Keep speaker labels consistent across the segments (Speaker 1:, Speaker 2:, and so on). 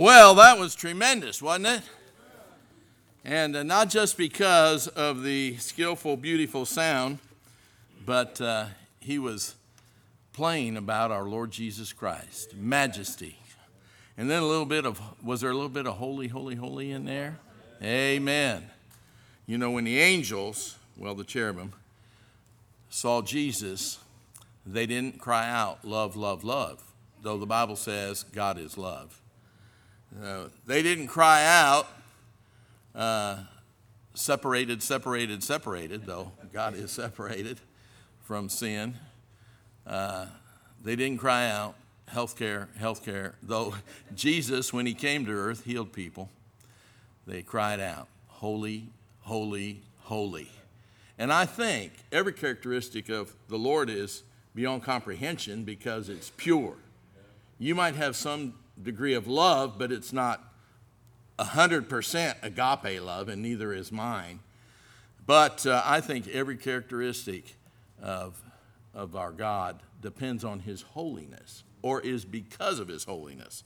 Speaker 1: Well, that was tremendous, wasn't it? And uh, not just because of the skillful, beautiful sound, but uh, he was playing about our Lord Jesus Christ, majesty. And then a little bit of, was there a little bit of holy, holy, holy in there? Amen. You know, when the angels, well, the cherubim, saw Jesus, they didn't cry out, love, love, love, though the Bible says God is love. Uh, they didn't cry out, uh, separated, separated, separated, though God is separated from sin. Uh, they didn't cry out, healthcare, healthcare, though Jesus, when he came to earth, healed people. They cried out, holy, holy, holy. And I think every characteristic of the Lord is beyond comprehension because it's pure. You might have some degree of love, but it's not 100% agape love, and neither is mine. But uh, I think every characteristic of, of our God depends on his holiness or is because of his holiness.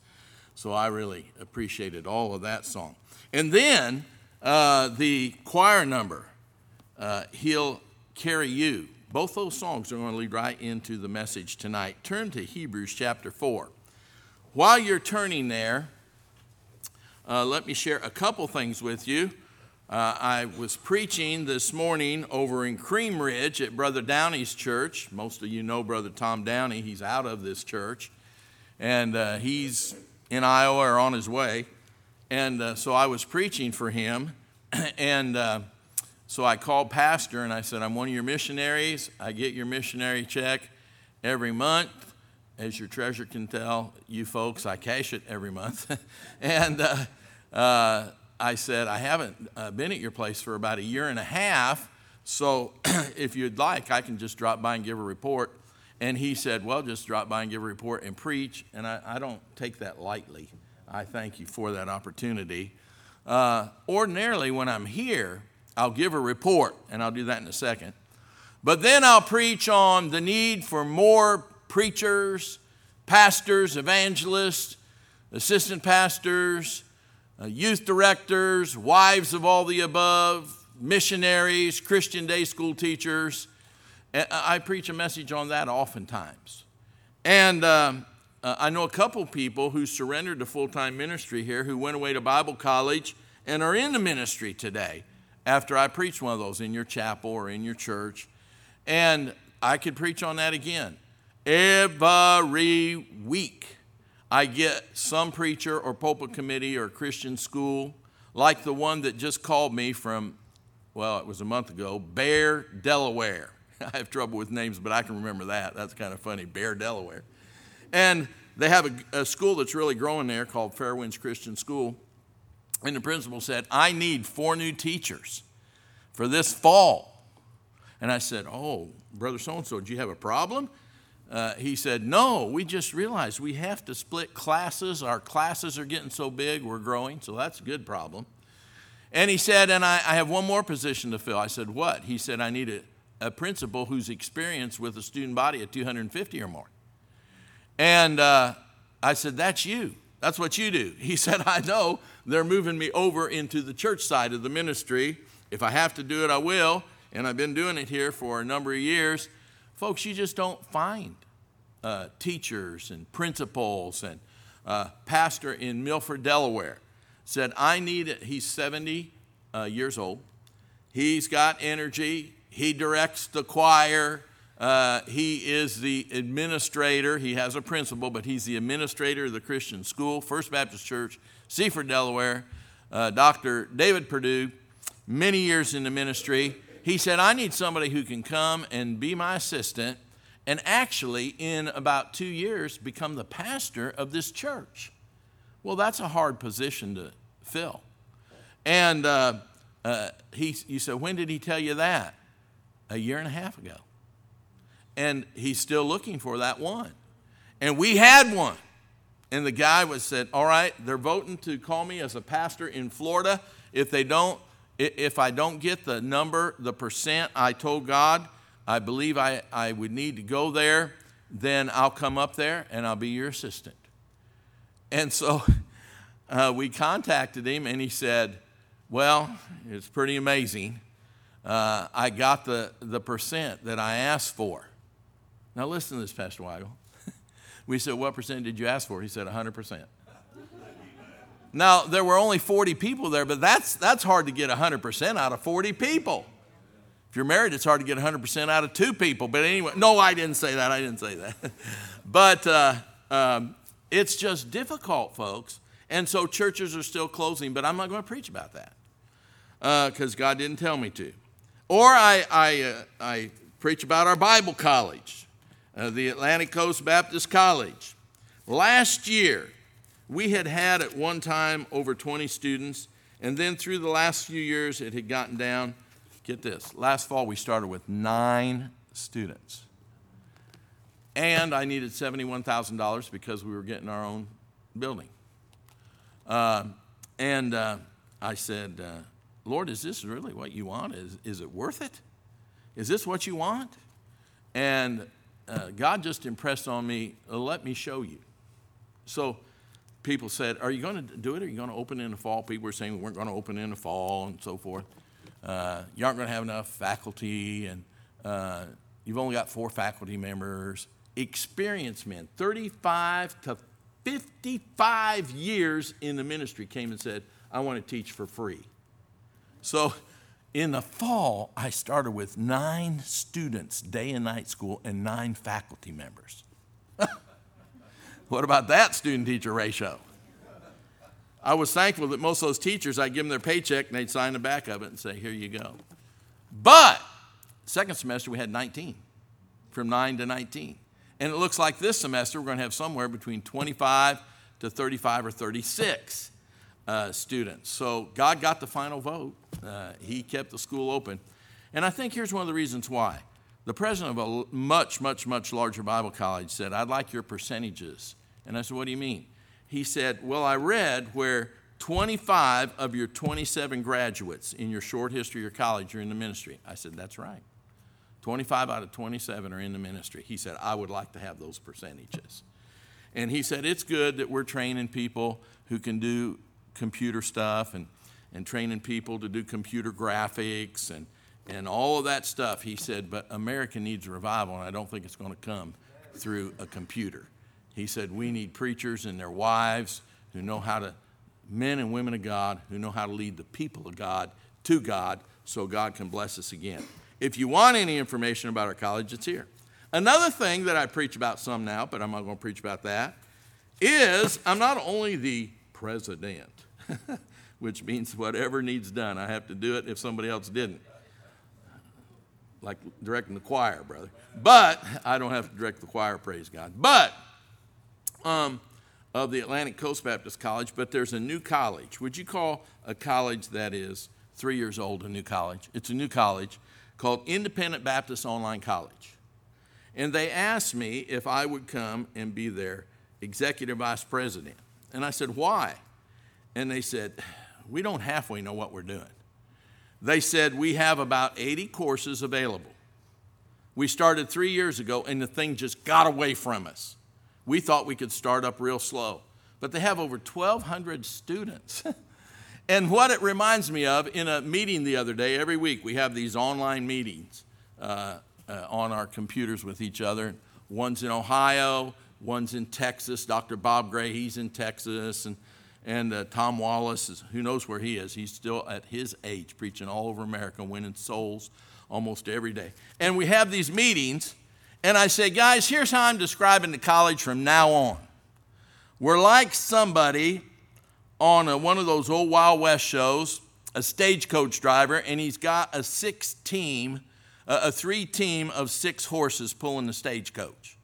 Speaker 1: So I really appreciated all of that song. And then uh, the choir number, uh, He'll Carry You. Both those songs are going to lead right into the message tonight. Turn to Hebrews chapter 4. While you're turning there, uh, let me share a couple things with you. Uh, I was preaching this morning over in Cream Ridge at Brother Downey's church. Most of you know Brother Tom Downey, he's out of this church, and uh, he's in Iowa or on his way. And uh, so I was preaching for him, and uh, so I called Pastor and I said, I'm one of your missionaries. I get your missionary check every month as your treasurer can tell, you folks, I cash it every month. and uh, uh, I said, I haven't uh, been at your place for about a year and a half, so if you'd like, I can just drop by and give a report. And he said, Well, just drop by and give a report and preach. And I, I don't take that lightly. I thank you for that opportunity. Uh, ordinarily, when I'm here, I'll give a report, and I'll do that in a second. But then I'll preach on the need for more preachers, pastors, evangelists, assistant pastors, uh, youth directors, wives of all the above, missionaries, Christian day school teachers. And I preach a message on that oftentimes. And um, uh, I know a couple people who surrendered to full time ministry here who went away to Bible college and are in the ministry today after I preach one of those in your chapel or in your church. And I could preach on that again. Every week, I get some preacher or pulpit committee or Christian school, like the one that just called me from, well, it was a month ago, Bear, Delaware. I have trouble with names, but I can remember that. That's kind of funny, Bear, Delaware. And they have a, a school that's really growing there called Fairwinds Christian School. And the principal said, I need four new teachers for this fall. And I said, Oh, Brother so and so, do you have a problem? Uh, he said, No, we just realized we have to split classes. Our classes are getting so big, we're growing, so that's a good problem. And he said, And I, I have one more position to fill. I said, What? He said, I need a, a principal who's experienced with a student body of 250 or more. And uh, I said, That's you. That's what you do. He said, I know they're moving me over into the church side of the ministry. If I have to do it, I will. And I've been doing it here for a number of years. Folks, you just don't find uh, teachers and principals and uh, pastor in Milford, Delaware, said, I need it. He's 70 uh, years old. He's got energy. He directs the choir. Uh, he is the administrator. He has a principal, but he's the administrator of the Christian school, First Baptist Church, Seaford, Delaware. Uh, Dr. David Perdue, many years in the ministry. He said, I need somebody who can come and be my assistant and actually, in about two years, become the pastor of this church. Well, that's a hard position to fill. And uh, uh, he, you said, when did he tell you that? A year and a half ago. And he's still looking for that one. And we had one. And the guy was said, all right, they're voting to call me as a pastor in Florida. If they don't, if I don't get the number, the percent I told God, I believe I, I would need to go there, then I'll come up there and I'll be your assistant. And so uh, we contacted him and he said, Well, it's pretty amazing. Uh, I got the, the percent that I asked for. Now, listen to this, Pastor Weigel. we said, What percent did you ask for? He said, 100%. now, there were only 40 people there, but that's, that's hard to get 100% out of 40 people. If you're married, it's hard to get 100% out of two people. But anyway, no, I didn't say that. I didn't say that. but uh, um, it's just difficult, folks. And so churches are still closing, but I'm not going to preach about that because uh, God didn't tell me to. Or I, I, uh, I preach about our Bible college, uh, the Atlantic Coast Baptist College. Last year, we had had at one time over 20 students, and then through the last few years, it had gotten down get this, last fall we started with nine students. And I needed $71,000 because we were getting our own building. Uh, and uh, I said, uh, Lord, is this really what you want? Is, is it worth it? Is this what you want? And uh, God just impressed on me, uh, let me show you. So people said, Are you going to do it? Are you going to open in the fall? People were saying, We're going to open in the fall and so forth uh, you aren't going to have enough faculty, and uh, you've only got four faculty members. Experienced men, 35 to 55 years in the ministry, came and said, I want to teach for free. So in the fall, I started with nine students, day and night school, and nine faculty members. what about that student teacher ratio? I was thankful that most of those teachers, I'd give them their paycheck and they'd sign the back of it and say, here you go. But second semester, we had 19, from 9 to 19. And it looks like this semester, we're going to have somewhere between 25 to 35 or 36 uh, students. So God got the final vote. Uh, he kept the school open. And I think here's one of the reasons why. The president of a much, much, much larger Bible college said, I'd like your percentages. And I said, What do you mean? he said, Well, I read where 25 of your 27 graduates in your short history of your college are in the ministry. I said, That's right. 25 out of 27 are in the ministry. He said, I would like to have those percentages. And he said, It's good that we're training people who can do computer stuff and, and training people to do computer graphics and, and all of that stuff. He said, But America needs a revival, and I don't think it's going to come through a computer. He said, We need preachers and their wives who know how to, men and women of God, who know how to lead the people of God to God so God can bless us again. If you want any information about our college, it's here. Another thing that I preach about some now, but I'm not going to preach about that, is I'm not only the president, which means whatever needs done, I have to do it if somebody else didn't. Like directing the choir, brother. But I don't have to direct the choir, praise God. But um, of the Atlantic Coast Baptist College, but there's a new college. Would you call a college that is three years old a new college? It's a new college called Independent Baptist Online College. And they asked me if I would come and be their executive vice president. And I said, Why? And they said, We don't halfway know what we're doing. They said, We have about 80 courses available. We started three years ago, and the thing just got away from us. We thought we could start up real slow, but they have over 1,200 students. and what it reminds me of in a meeting the other day, every week we have these online meetings uh, uh, on our computers with each other. One's in Ohio, one's in Texas. Dr. Bob Gray, he's in Texas. And, and uh, Tom Wallace, is, who knows where he is? He's still at his age preaching all over America, winning souls almost every day. And we have these meetings and I said, guys, here's how I'm describing the college from now on. We're like somebody on a, one of those old Wild West shows, a stagecoach driver, and he's got a six team, a, a three team of six horses pulling the stagecoach.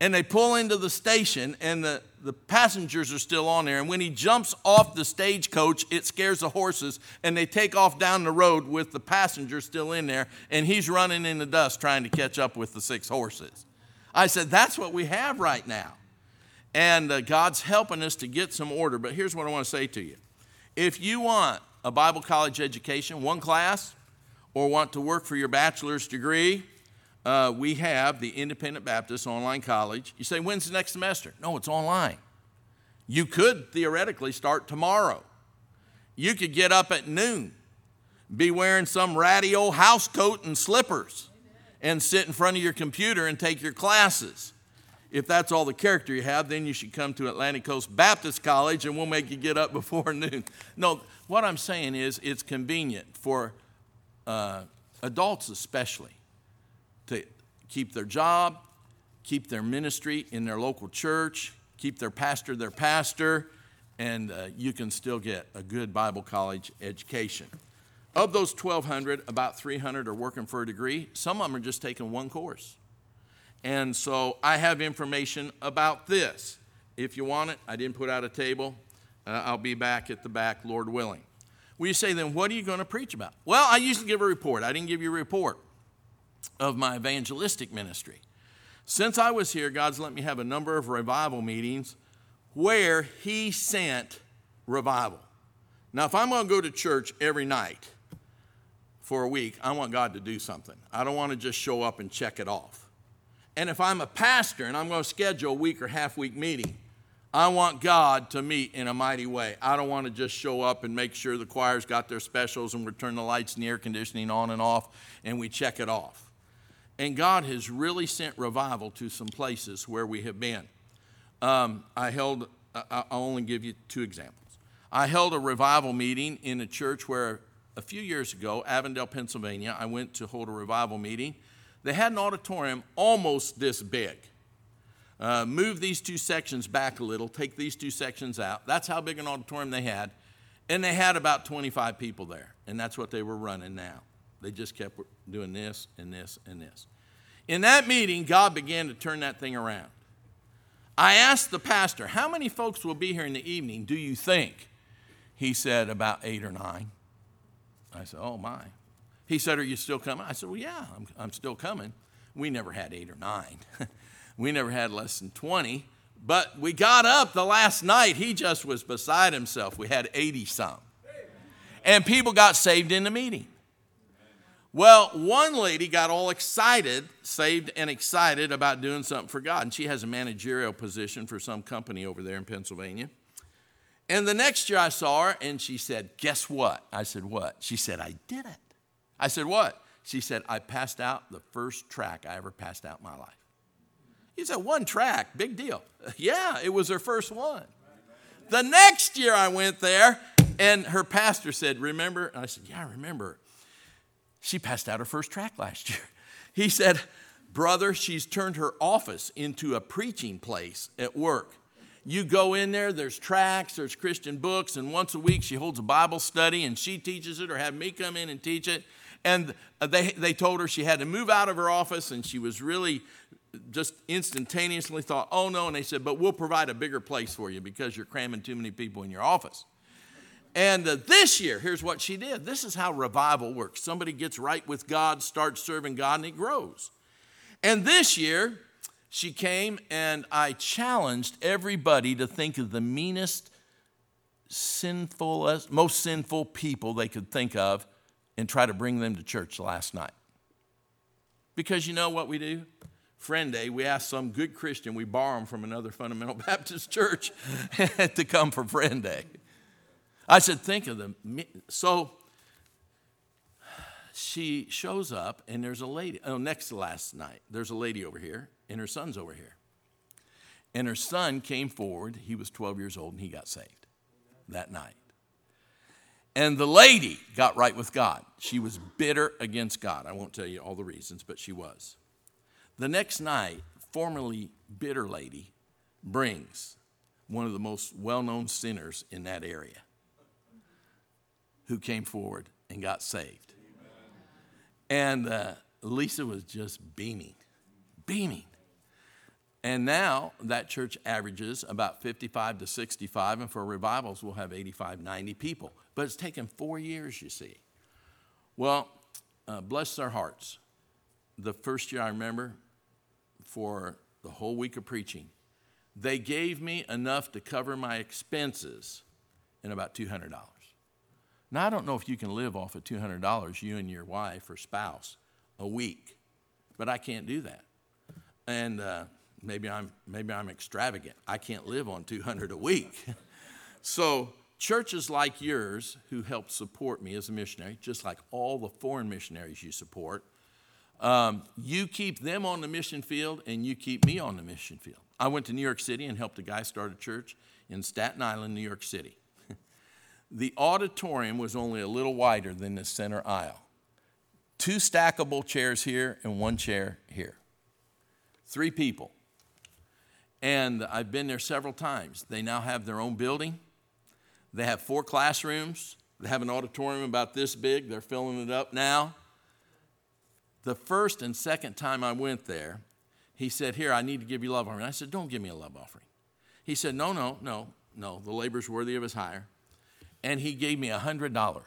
Speaker 1: And they pull into the station, and the the passengers are still on there. And when he jumps off the stagecoach, it scares the horses, and they take off down the road with the passenger still in there, and he's running in the dust trying to catch up with the six horses. I said, That's what we have right now. And uh, God's helping us to get some order. But here's what I want to say to you if you want a Bible college education, one class, or want to work for your bachelor's degree, uh, we have the Independent Baptist Online College. You say, when's the next semester? No, it's online. You could theoretically start tomorrow. You could get up at noon, be wearing some ratty old house coat and slippers, and sit in front of your computer and take your classes. If that's all the character you have, then you should come to Atlantic Coast Baptist College and we'll make you get up before noon. No, what I'm saying is it's convenient for uh, adults, especially to keep their job, keep their ministry in their local church, keep their pastor their pastor, and uh, you can still get a good Bible college education. Of those 1,200, about 300 are working for a degree. Some of them are just taking one course. And so I have information about this. If you want it, I didn't put out a table. Uh, I'll be back at the back, Lord willing. Well, you say, then what are you going to preach about? Well, I usually give a report. I didn't give you a report of my evangelistic ministry. Since I was here, God's let me have a number of revival meetings where He sent revival. Now, if I'm going to go to church every night for a week, I want God to do something. I don't want to just show up and check it off. And if I'm a pastor and I'm going to schedule a week or half week meeting, I want God to meet in a mighty way. I don't want to just show up and make sure the choir's got their specials and we turn the lights and the air conditioning on and off and we check it off. And God has really sent revival to some places where we have been. Um, I held, I'll only give you two examples. I held a revival meeting in a church where a few years ago, Avondale, Pennsylvania, I went to hold a revival meeting. They had an auditorium almost this big. Uh, move these two sections back a little, take these two sections out. That's how big an auditorium they had. And they had about 25 people there, and that's what they were running now. They just kept doing this and this and this. In that meeting, God began to turn that thing around. I asked the pastor, How many folks will be here in the evening, do you think? He said, About eight or nine. I said, Oh, my. He said, Are you still coming? I said, Well, yeah, I'm, I'm still coming. We never had eight or nine, we never had less than 20. But we got up the last night. He just was beside himself. We had 80 some. And people got saved in the meeting. Well, one lady got all excited, saved and excited about doing something for God, and she has a managerial position for some company over there in Pennsylvania. And the next year I saw her and she said, Guess what? I said, What? She said, I did it. I said, What? She said, I passed out the first track I ever passed out in my life. You said, One track, big deal. Yeah, it was her first one. The next year I went there and her pastor said, Remember? And I said, Yeah, I remember. She passed out her first track last year. He said, Brother, she's turned her office into a preaching place at work. You go in there, there's tracts, there's Christian books, and once a week she holds a Bible study and she teaches it or have me come in and teach it. And uh, they, they told her she had to move out of her office and she was really just instantaneously thought, oh no. And they said, but we'll provide a bigger place for you because you're cramming too many people in your office. And this year, here's what she did. This is how revival works. Somebody gets right with God, starts serving God, and it grows. And this year, she came and I challenged everybody to think of the meanest, sinful, uh, most sinful people they could think of and try to bring them to church last night. Because you know what we do? friend day, we ask some good Christian, we borrow them from another fundamental Baptist church to come for friend day. I said, think of them. So she shows up, and there's a lady. Oh, next last night, there's a lady over here, and her son's over here. And her son came forward. He was 12 years old, and he got saved that night. And the lady got right with God. She was bitter against God. I won't tell you all the reasons, but she was. The next night, formerly bitter lady brings one of the most well known sinners in that area who came forward and got saved. And uh, Lisa was just beaming, beaming. And now that church averages about 55 to 65, and for revivals, we'll have 85, 90 people. But it's taken four years, you see. Well, uh, bless their hearts. The first year I remember, for the whole week of preaching, they gave me enough to cover my expenses in about $200. Now, I don't know if you can live off of $200, you and your wife or spouse, a week, but I can't do that. And uh, maybe, I'm, maybe I'm extravagant. I can't live on 200 a week. so, churches like yours who help support me as a missionary, just like all the foreign missionaries you support, um, you keep them on the mission field and you keep me on the mission field. I went to New York City and helped a guy start a church in Staten Island, New York City. The auditorium was only a little wider than the center aisle. Two stackable chairs here and one chair here. Three people. And I've been there several times. They now have their own building. They have four classrooms. They have an auditorium about this big. They're filling it up now. The first and second time I went there, he said, Here, I need to give you a love offering. I said, Don't give me a love offering. He said, No, no, no, no. The labor's worthy of his hire and he gave me $100.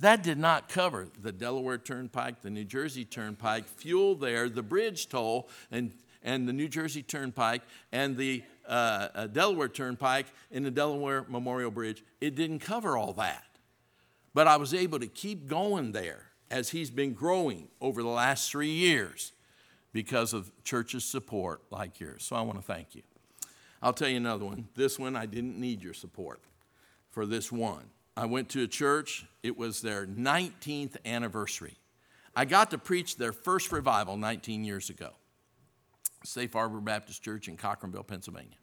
Speaker 1: That did not cover the Delaware Turnpike, the New Jersey Turnpike, fuel there, the bridge toll, and, and the New Jersey Turnpike, and the uh, uh Delaware Turnpike, and the Delaware Memorial Bridge. It didn't cover all that. But I was able to keep going there as he's been growing over the last three years because of church's support like yours. So I want to thank you. I'll tell you another one. This one, I didn't need your support for this one. I went to a church, it was their 19th anniversary. I got to preach their first revival 19 years ago, Safe Harbor Baptist Church in Cochranville, Pennsylvania.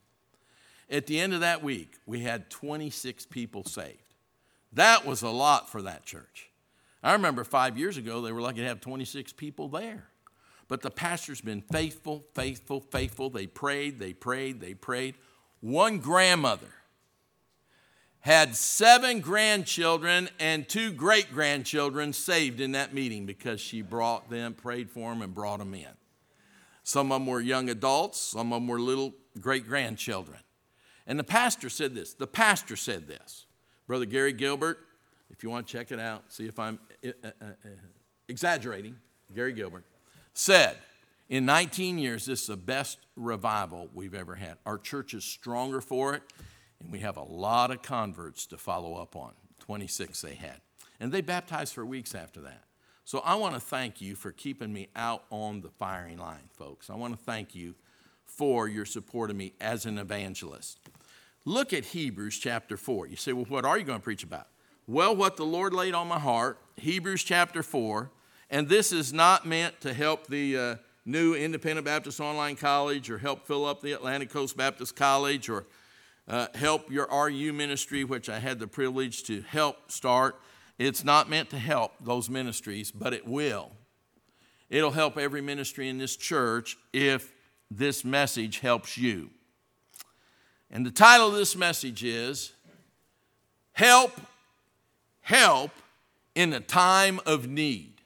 Speaker 1: At the end of that week, we had 26 people saved. That was a lot for that church. I remember five years ago, they were lucky to have 26 people there. But the pastor's been faithful, faithful, faithful. They prayed, they prayed, they prayed. One grandmother had seven grandchildren and two great grandchildren saved in that meeting because she brought them, prayed for them, and brought them in. Some of them were young adults, some of them were little great grandchildren. And the pastor said this. The pastor said this. Brother Gary Gilbert, if you want to check it out, see if I'm uh, uh, uh, exaggerating, Gary Gilbert said, in 19 years, this is the best revival we've ever had. Our church is stronger for it. And we have a lot of converts to follow up on. 26 they had. And they baptized for weeks after that. So I want to thank you for keeping me out on the firing line, folks. I want to thank you for your support of me as an evangelist. Look at Hebrews chapter 4. You say, well, what are you going to preach about? Well, what the Lord laid on my heart, Hebrews chapter 4, and this is not meant to help the uh, new Independent Baptist Online College or help fill up the Atlantic Coast Baptist College or uh, help your RU ministry, which I had the privilege to help start. It's not meant to help those ministries, but it will. It'll help every ministry in this church if this message helps you. And the title of this message is Help, Help in a Time of Need.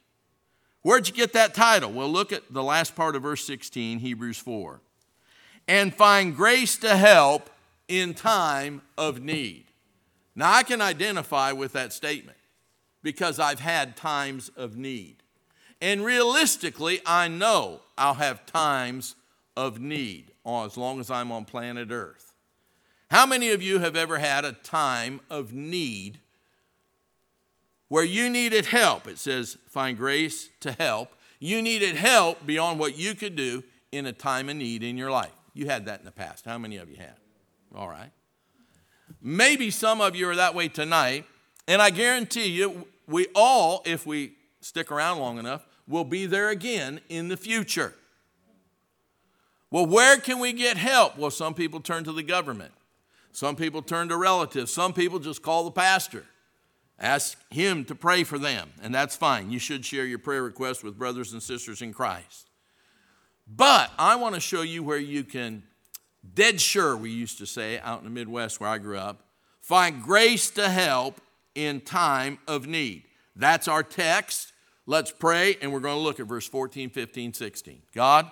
Speaker 1: Where'd you get that title? Well, look at the last part of verse 16, Hebrews 4. And find grace to help in time of need. Now, I can identify with that statement because I've had times of need. And realistically, I know I'll have times of need oh, as long as I'm on planet Earth. How many of you have ever had a time of need where you needed help? It says, find grace to help. You needed help beyond what you could do in a time of need in your life. You had that in the past. How many of you have? All right. Maybe some of you are that way tonight, and I guarantee you, we all, if we stick around long enough, will be there again in the future. Well, where can we get help? Well, some people turn to the government, some people turn to relatives, some people just call the pastor. Ask him to pray for them, and that's fine. You should share your prayer requests with brothers and sisters in Christ. But I want to show you where you can dead sure, we used to say out in the Midwest where I grew up, find grace to help in time of need. That's our text. Let's pray, and we're going to look at verse 14, 15, 16. God,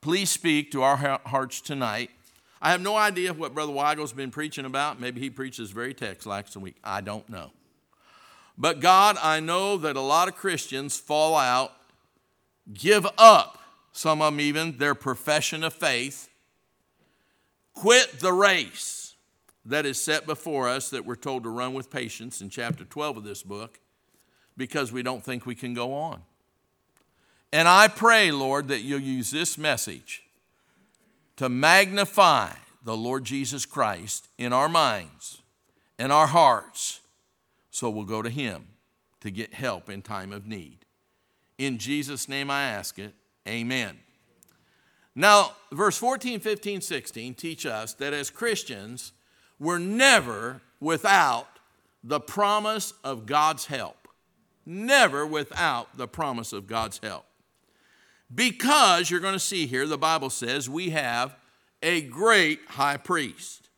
Speaker 1: please speak to our hearts tonight. I have no idea what Brother Weigel's been preaching about. Maybe he preaches this very text last week. I don't know. But God, I know that a lot of Christians fall out, give up, some of them even, their profession of faith Quit the race that is set before us that we're told to run with patience in chapter 12 of this book because we don't think we can go on. And I pray, Lord, that you'll use this message to magnify the Lord Jesus Christ in our minds and our hearts so we'll go to Him to get help in time of need. In Jesus' name I ask it. Amen. Now, verse 14, 15, 16 teach us that as Christians, we're never without the promise of God's help. Never without the promise of God's help. Because you're going to see here, the Bible says we have a great high priest.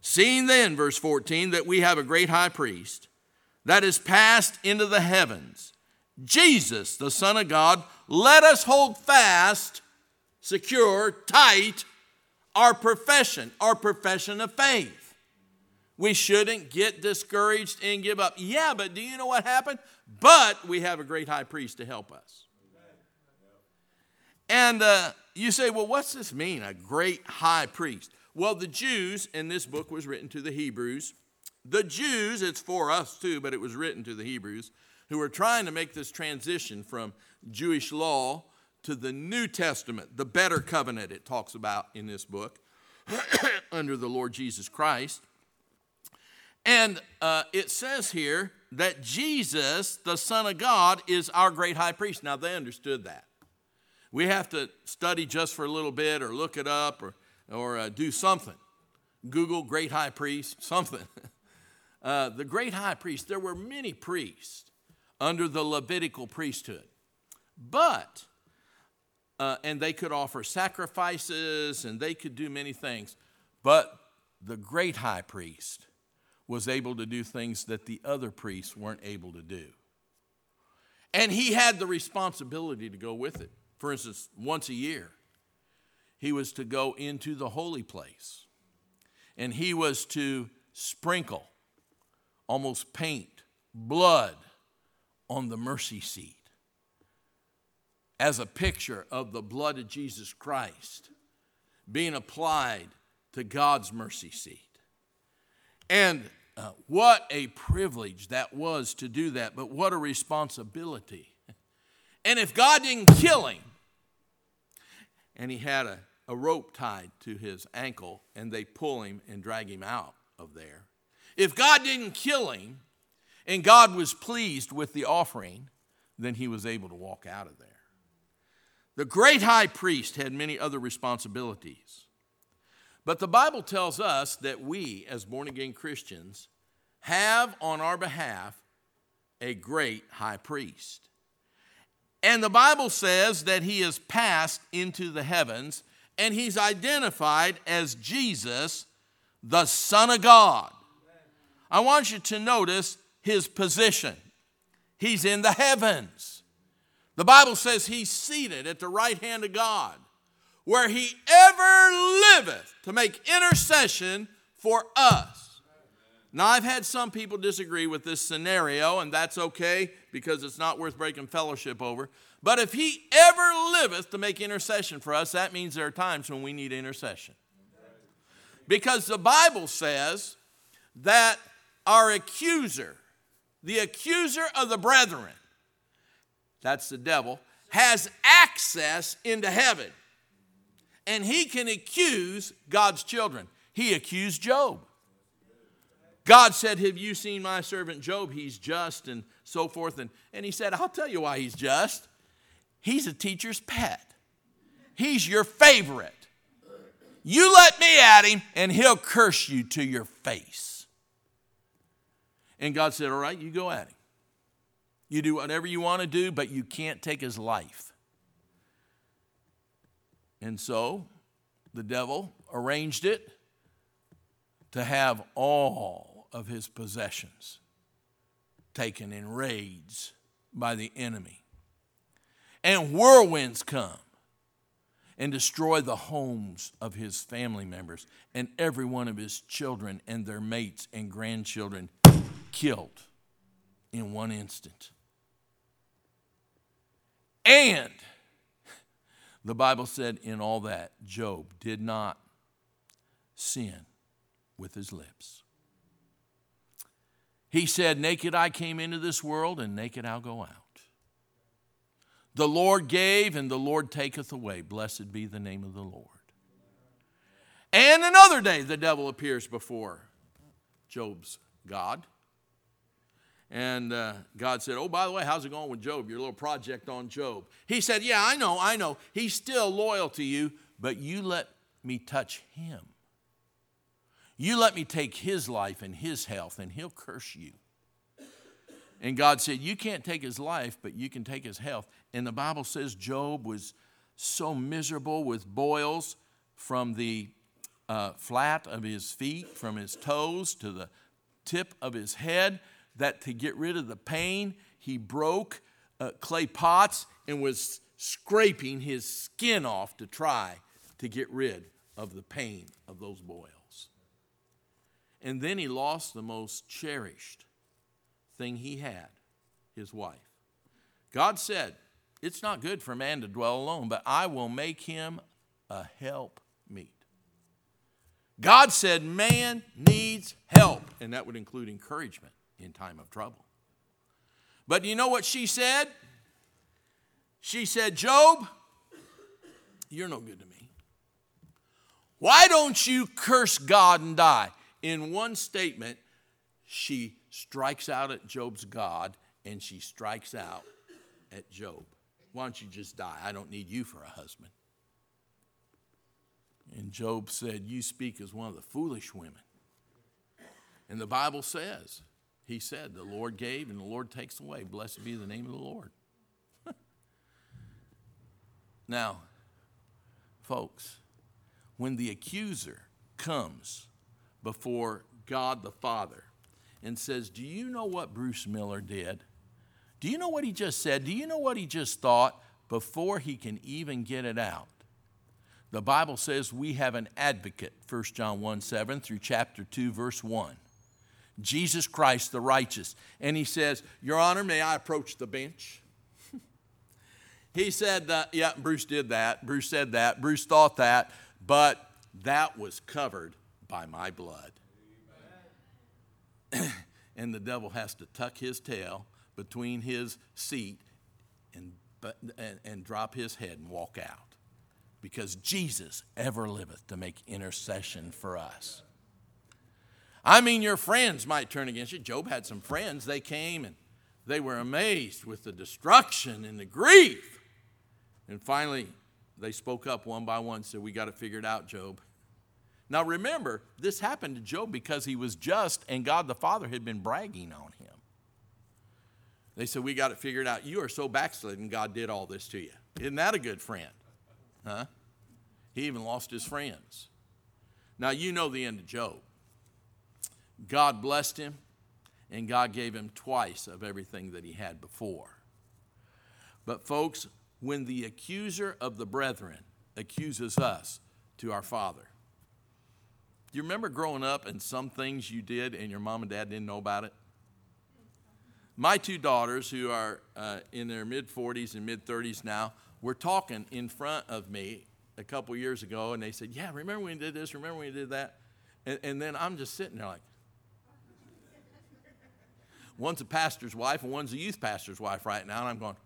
Speaker 1: Seeing then, verse 14, that we have a great high priest that is passed into the heavens, Jesus, the Son of God, let us hold fast secure, tight our profession, our profession of faith. We shouldn't get discouraged and give up. Yeah, but do you know what happened? But we have a great high priest to help us. And uh, you say, well, what's this mean, a great high priest? Well, the Jews, and this book was written to the Hebrews, the Jews, it's for us too, but it was written to the Hebrews, who were trying to make this transition from Jewish law to the New Testament, the better covenant it talks about in this book under the Lord Jesus Christ. And uh, it says here that Jesus, the Son of God, is our great high priest. Now, they understood that. We have to study just for a little bit or look it up or, or uh, do something. Google great high priest, something. uh, the great high priest, there were many priests under the Levitical priesthood. But uh, and they could offer sacrifices and they could do many things. But the great high priest was able to do things that the other priests weren't able to do. And he had the responsibility to go with it. For instance, once a year, he was to go into the holy place and he was to sprinkle, almost paint, blood on the mercy seat as a picture of the blood of Jesus Christ being applied to God's mercy seat. And uh, what a privilege that was to do that, but what a responsibility. And if God didn't kill him, and he had a, a rope tied to his ankle, and they pull him and drag him out of there. If God didn't kill him, and God was pleased with the offering, then he was able to walk out of there. The great high priest had many other responsibilities. But the Bible tells us that we, as born again Christians, have on our behalf a great high priest. And the Bible says that he has passed into the heavens and he's identified as Jesus, the Son of God. I want you to notice his position. He's in the heavens. The Bible says he's seated at the right hand of God, where he ever liveth to make intercession for us. Now, I've had some people disagree with this scenario, and that's okay because it's not worth breaking fellowship over. But if he ever liveth to make intercession for us, that means there are times when we need intercession. Because the Bible says that our accuser, the accuser of the brethren, that's the devil, has access into heaven. And he can accuse God's children. He accused Job. God said, Have you seen my servant Job? He's just and so forth. And, and he said, I'll tell you why he's just. He's a teacher's pet, he's your favorite. You let me at him, and he'll curse you to your face. And God said, All right, you go at him. You do whatever you want to do, but you can't take his life. And so the devil arranged it to have all of his possessions taken in raids by the enemy. And whirlwinds come and destroy the homes of his family members and every one of his children and their mates and grandchildren killed in one instant. And the Bible said, in all that, Job did not sin with his lips. He said, Naked I came into this world, and naked I'll go out. The Lord gave, and the Lord taketh away. Blessed be the name of the Lord. And another day, the devil appears before Job's God and uh, God said, Oh, by the way, how's it going with Job? Your little project on Job. He said, Yeah, I know, I know. He's still loyal to you, but you let me touch him. You let me take his life and his health, and he'll curse you. And God said, You can't take his life, but you can take his health. And the Bible says Job was so miserable with boils from the uh, flat of his feet, from his toes to the tip of his head that to get rid of the pain, he broke uh, clay pots and was scraping his skin off to try to get rid of the pain of those boils. And then he lost the most cherished thing he had his wife. God said, It's not good for man to dwell alone, but I will make him a help meet. God said, Man needs help, and that would include encouragement in time of trouble. But do you know what she said? She said, Job, you're no good to me. Why don't you curse God and die? In one statement, she strikes out at Job's God and she strikes out at Job. Why don't you just die? I don't need you for a husband. And Job said, You speak as one of the foolish women. And the Bible says, he said, The Lord gave and the Lord takes away. Blessed be the name of the Lord. now, folks, when the accuser comes before God the Father and says, Do you know what Bruce Miller did? Do you know what he just said? Do you know what he just thought before he can even get it out? The Bible says we have an advocate, 1 John 1 7 through chapter 2, verse 1. Jesus Christ the righteous. And he says, Your Honor, may I approach the bench? he said, uh, Yeah, Bruce did that. Bruce said that. Bruce thought that. But that was covered by my blood. and the devil has to tuck his tail between his seat and, and, and drop his head and walk out because Jesus ever liveth to make intercession for us. I mean, your friends might turn against you. Job had some friends. They came and they were amazed with the destruction and the grief. And finally, they spoke up one by one, said, We got to figure it out, Job. Now remember, this happened to Job because he was just and God the Father had been bragging on him. They said, We got it figured out. You are so backslidden, God did all this to you. Isn't that a good friend? Huh? He even lost his friends. Now you know the end of Job. God blessed him, and God gave him twice of everything that he had before. But, folks, when the accuser of the brethren accuses us to our Father, do you remember growing up and some things you did and your mom and dad didn't know about it? My two daughters, who are uh, in their mid 40s and mid 30s now, were talking in front of me a couple years ago and they said, Yeah, remember when we did this? Remember when we did that? And, and then I'm just sitting there like, One's a pastor's wife and one's a youth pastor's wife right now. And I'm going,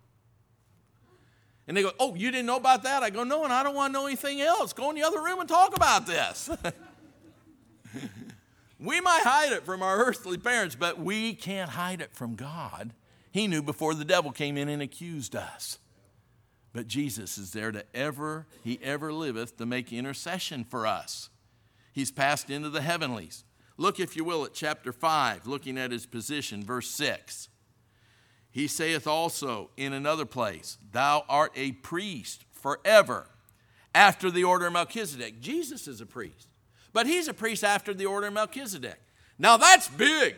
Speaker 1: and they go, Oh, you didn't know about that? I go, No, and I don't want to know anything else. Go in the other room and talk about this. we might hide it from our earthly parents, but we can't hide it from God. He knew before the devil came in and accused us. But Jesus is there to ever, he ever liveth to make intercession for us. He's passed into the heavenlies. Look, if you will, at chapter 5, looking at his position, verse 6. He saith also in another place, Thou art a priest forever after the order of Melchizedek. Jesus is a priest, but he's a priest after the order of Melchizedek. Now that's big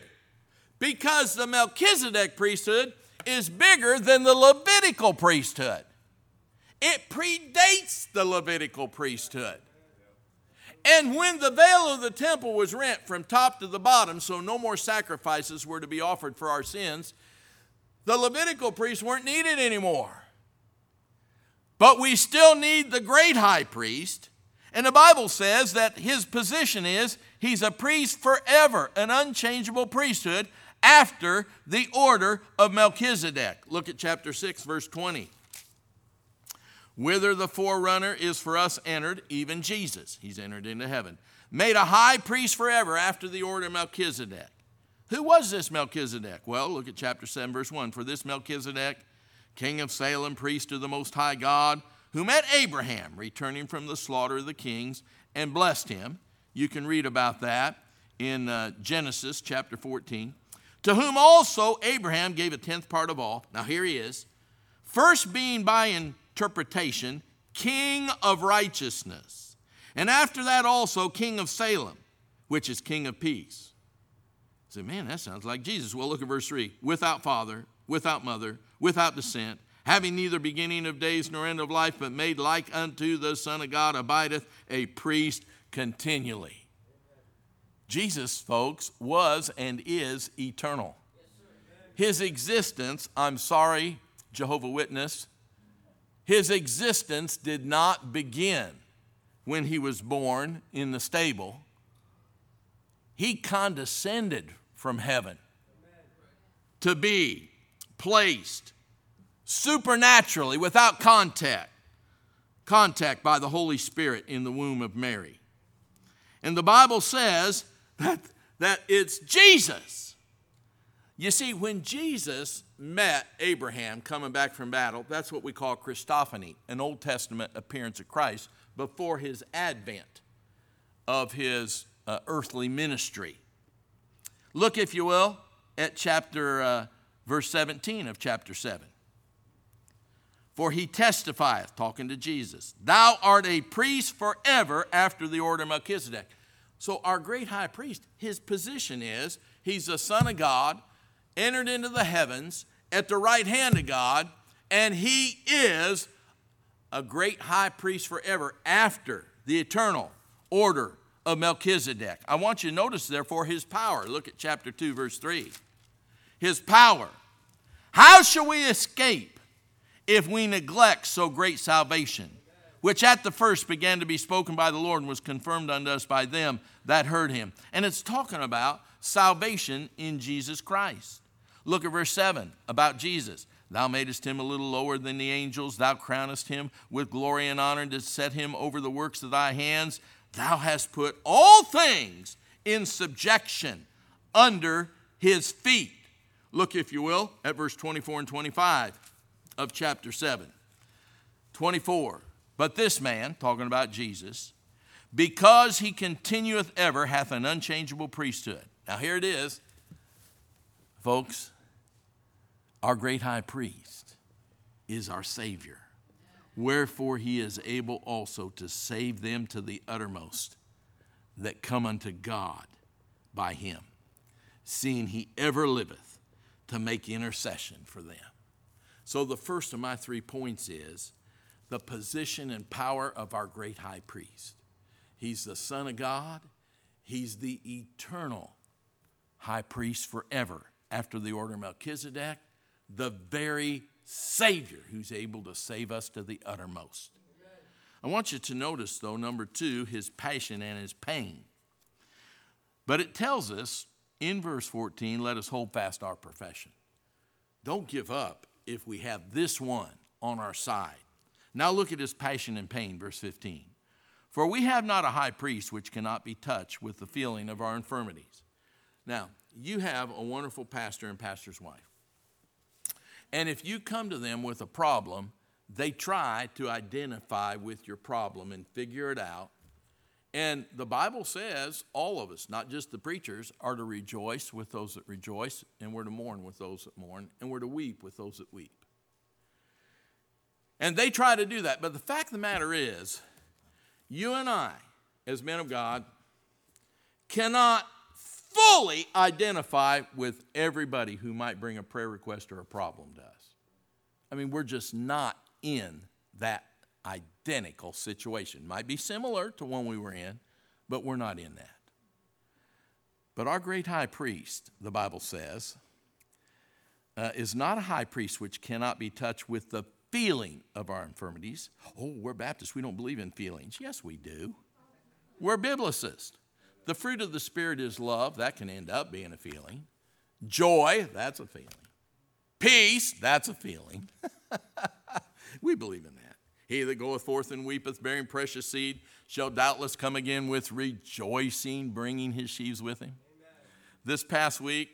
Speaker 1: because the Melchizedek priesthood is bigger than the Levitical priesthood. It predates the Levitical priesthood. And when the veil of the temple was rent from top to the bottom, so no more sacrifices were to be offered for our sins, the Levitical priests weren't needed anymore. But we still need the great high priest. And the Bible says that his position is he's a priest forever, an unchangeable priesthood after the order of Melchizedek. Look at chapter 6, verse 20 whither the forerunner is for us entered, even Jesus, he's entered into heaven, made a high priest forever after the order of Melchizedek. Who was this Melchizedek? Well, look at chapter 7, verse 1. For this Melchizedek, king of Salem, priest of the Most High God, who met Abraham returning from the slaughter of the kings and blessed him. You can read about that in uh, Genesis chapter 14. To whom also Abraham gave a tenth part of all. Now here he is. First being by in interpretation, king of righteousness. And after that, also, king of Salem, which is king of peace. I said, man, that sounds like Jesus. Well, look at verse 3 without father, without mother, without descent, having neither beginning of days nor end of life, but made like unto the Son of God, abideth a priest continually. Jesus, folks, was and is eternal. His existence, I'm sorry, Jehovah Witness, his existence did not begin when he was born in the stable. He condescended from heaven to be placed supernaturally without contact contact by the holy spirit in the womb of mary and the bible says that, that it's jesus you see, when Jesus met Abraham coming back from battle, that's what we call Christophany, an Old Testament appearance of Christ before his advent of his uh, earthly ministry. Look, if you will, at chapter, uh, verse 17 of chapter 7. For he testifieth, talking to Jesus, Thou art a priest forever after the order of Melchizedek. So, our great high priest, his position is he's the Son of God entered into the heavens at the right hand of God, and he is a great high priest forever after the eternal order of Melchizedek. I want you to notice, therefore, his power. Look at chapter 2, verse 3. His power. How shall we escape if we neglect so great salvation, which at the first began to be spoken by the Lord and was confirmed unto us by them that heard him? And it's talking about salvation in Jesus Christ. Look at verse 7 about Jesus. Thou madest him a little lower than the angels. Thou crownest him with glory and honor to set him over the works of thy hands. Thou hast put all things in subjection under his feet. Look, if you will, at verse 24 and 25 of chapter 7. 24. But this man, talking about Jesus, because he continueth ever, hath an unchangeable priesthood. Now, here it is, folks. Our great high priest is our Savior. Wherefore, he is able also to save them to the uttermost that come unto God by him, seeing he ever liveth to make intercession for them. So, the first of my three points is the position and power of our great high priest. He's the Son of God, he's the eternal high priest forever after the order of Melchizedek, the very Savior who's able to save us to the uttermost. I want you to notice, though, number two, his passion and his pain. But it tells us in verse 14, let us hold fast our profession. Don't give up if we have this one on our side. Now look at his passion and pain, verse 15. For we have not a high priest which cannot be touched with the feeling of our infirmities now, you have a wonderful pastor and pastor's wife. And if you come to them with a problem, they try to identify with your problem and figure it out. And the Bible says all of us, not just the preachers, are to rejoice with those that rejoice, and we're to mourn with those that mourn, and we're to weep with those that weep. And they try to do that. But the fact of the matter is, you and I, as men of God, cannot fully identify with everybody who might bring a prayer request or a problem to us. I mean, we're just not in that identical situation. Might be similar to one we were in, but we're not in that. But our great high priest, the Bible says, uh, is not a high priest which cannot be touched with the feeling of our infirmities. Oh, we're Baptists. We don't believe in feelings. Yes, we do. We're biblicists. The fruit of the Spirit is love, that can end up being a feeling. Joy, that's a feeling. Peace, that's a feeling. we believe in that. He that goeth forth and weepeth, bearing precious seed, shall doubtless come again with rejoicing, bringing his sheaves with him. Amen. This past week,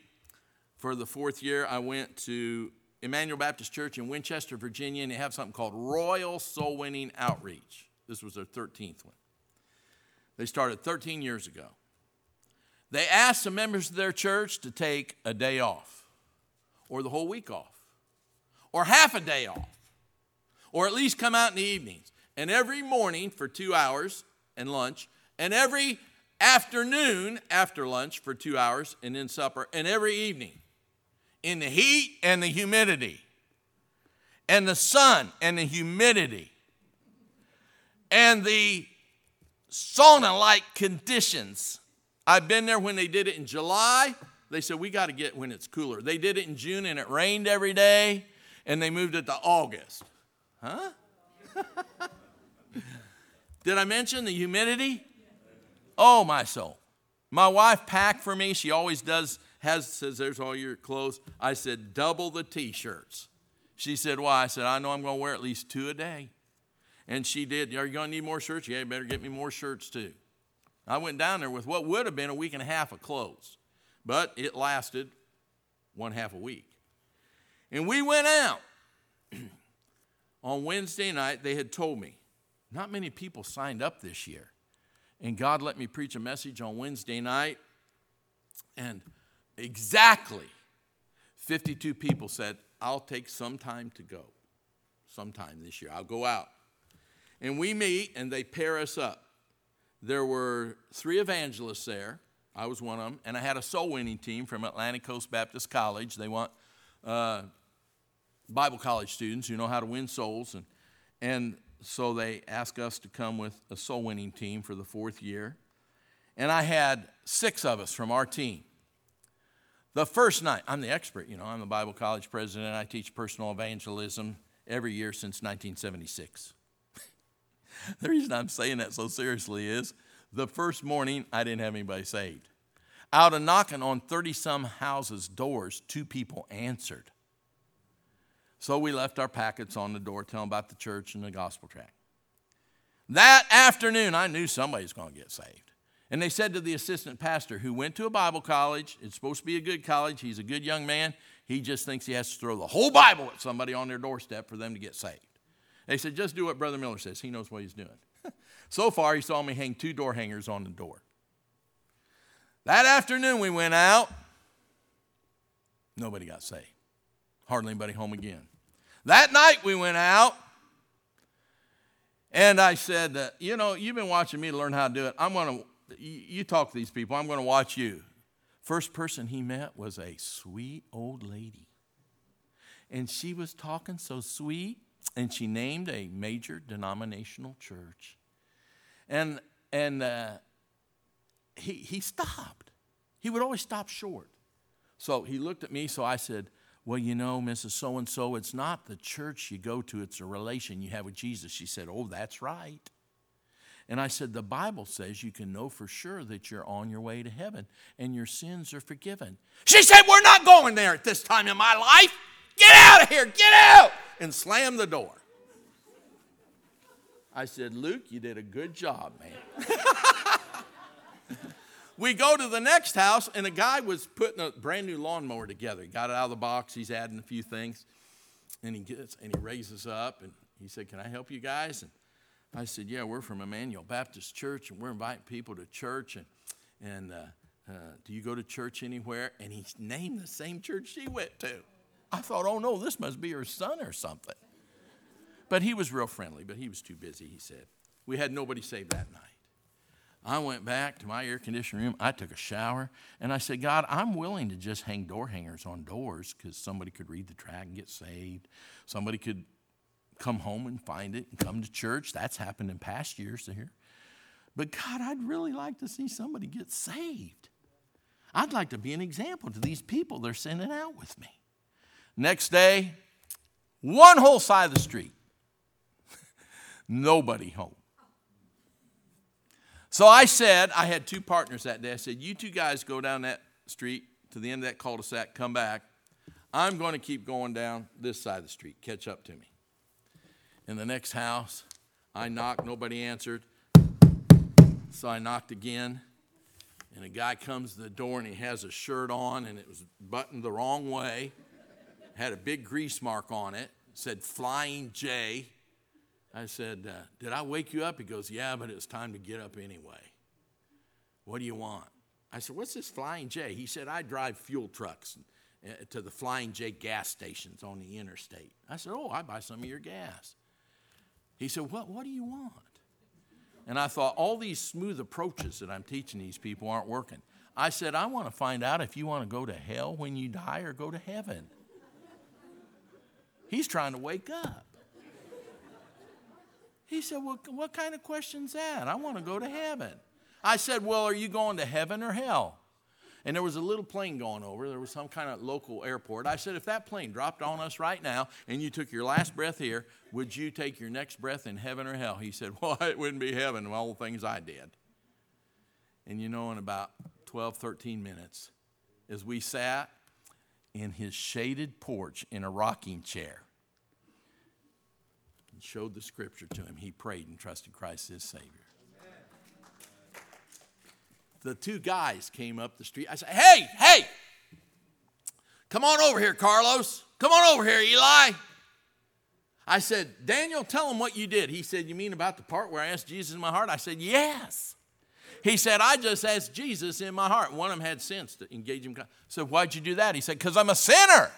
Speaker 1: for the fourth year, I went to Emmanuel Baptist Church in Winchester, Virginia, and they have something called Royal Soul Winning Outreach. This was their 13th one. They started 13 years ago. They asked the members of their church to take a day off, or the whole week off, or half a day off, or at least come out in the evenings. And every morning for two hours and lunch, and every afternoon after lunch for two hours and then supper, and every evening in the heat and the humidity, and the sun and the humidity, and the sauna like conditions I've been there when they did it in July. They said, we got to get when it's cooler. They did it in June and it rained every day, and they moved it to August. Huh? did I mention the humidity? Oh, my soul. My wife packed for me. She always does, has, says, there's all your clothes. I said, double the t shirts. She said, why? I said, I know I'm going to wear at least two a day. And she did. Are you going to need more shirts? Yeah, you better get me more shirts too. I went down there with what would have been a week and a half of clothes, but it lasted one half a week. And we went out. On Wednesday night, they had told me, not many people signed up this year. And God let me preach a message on Wednesday night, and exactly 52 people said, I'll take some time to go, sometime this year. I'll go out. And we meet, and they pair us up there were three evangelists there. I was one of them, and I had a soul winning team from Atlantic Coast Baptist College. They want uh, Bible college students who know how to win souls, and and so they asked us to come with a soul winning team for the fourth year, and I had six of us from our team. The first night, I'm the expert, you know, I'm the Bible college president. I teach personal evangelism every year since 1976. the reason I'm saying that so seriously is the first morning I didn't have anybody saved. Out of knocking on 30 some houses' doors, two people answered. So we left our packets on the door telling about the church and the gospel track. That afternoon, I knew somebody's going to get saved. And they said to the assistant pastor who went to a Bible college, it's supposed to be a good college, he's a good young man, he just thinks he has to throw the whole Bible at somebody on their doorstep for them to get saved. They said, just do what Brother Miller says. He knows what he's doing. so far, he saw me hang two door hangers on the door. That afternoon, we went out. Nobody got saved. Hardly anybody home again. That night, we went out. And I said, uh, You know, you've been watching me to learn how to do it. I'm going to, you talk to these people, I'm going to watch you. First person he met was a sweet old lady. And she was talking so sweet and she named a major denominational church. And, and uh, he, he stopped. He would always stop short. So he looked at me, so I said, Well, you know, Mrs. So and so, it's not the church you go to, it's a relation you have with Jesus. She said, Oh, that's right. And I said, The Bible says you can know for sure that you're on your way to heaven and your sins are forgiven. She said, We're not going there at this time in my life. Get out of here. Get out and slammed the door. I said, Luke, you did a good job, man. we go to the next house, and a guy was putting a brand new lawnmower together. He got it out of the box, he's adding a few things, and he gets and he raises up and he said, Can I help you guys? And I said, Yeah, we're from Emmanuel Baptist Church, and we're inviting people to church. And, and uh, uh, do you go to church anywhere? And he named the same church she went to. I thought, oh no, this must be her son or something. But he was real friendly, but he was too busy, he said. We had nobody saved that night. I went back to my air conditioning room. I took a shower and I said, God, I'm willing to just hang door hangers on doors because somebody could read the track and get saved. Somebody could come home and find it and come to church. That's happened in past years here. But God, I'd really like to see somebody get saved. I'd like to be an example to these people they're sending out with me. Next day, one whole side of the street, nobody home. So I said, I had two partners that day. I said, You two guys go down that street to the end of that cul de sac, come back. I'm going to keep going down this side of the street. Catch up to me. In the next house, I knocked, nobody answered. So I knocked again. And a guy comes to the door and he has a shirt on and it was buttoned the wrong way had a big grease mark on it, said Flying J. I said, uh, Did I wake you up? He goes, Yeah, but it's time to get up anyway. What do you want? I said, What's this Flying J? He said, I drive fuel trucks uh, to the Flying J gas stations on the interstate. I said, Oh, I buy some of your gas. He said, What, what do you want? And I thought, All these smooth approaches that I'm teaching these people aren't working. I said, I want to find out if you want to go to hell when you die or go to heaven. He's trying to wake up. He said, Well, what kind of question's that? I want to go to heaven. I said, Well, are you going to heaven or hell? And there was a little plane going over. There was some kind of local airport. I said, If that plane dropped on us right now and you took your last breath here, would you take your next breath in heaven or hell? He said, Well, it wouldn't be heaven of all the things I did. And you know, in about 12, 13 minutes, as we sat in his shaded porch in a rocking chair and showed the scripture to him. He prayed and trusted Christ as Savior. The two guys came up the street. I said, Hey, hey, come on over here, Carlos. Come on over here, Eli. I said, Daniel, tell him what you did. He said, You mean about the part where I asked Jesus in my heart? I said, Yes. He said, I just asked Jesus in my heart. One of them had sense to engage him. I said, Why'd you do that? He said, Because I'm a sinner.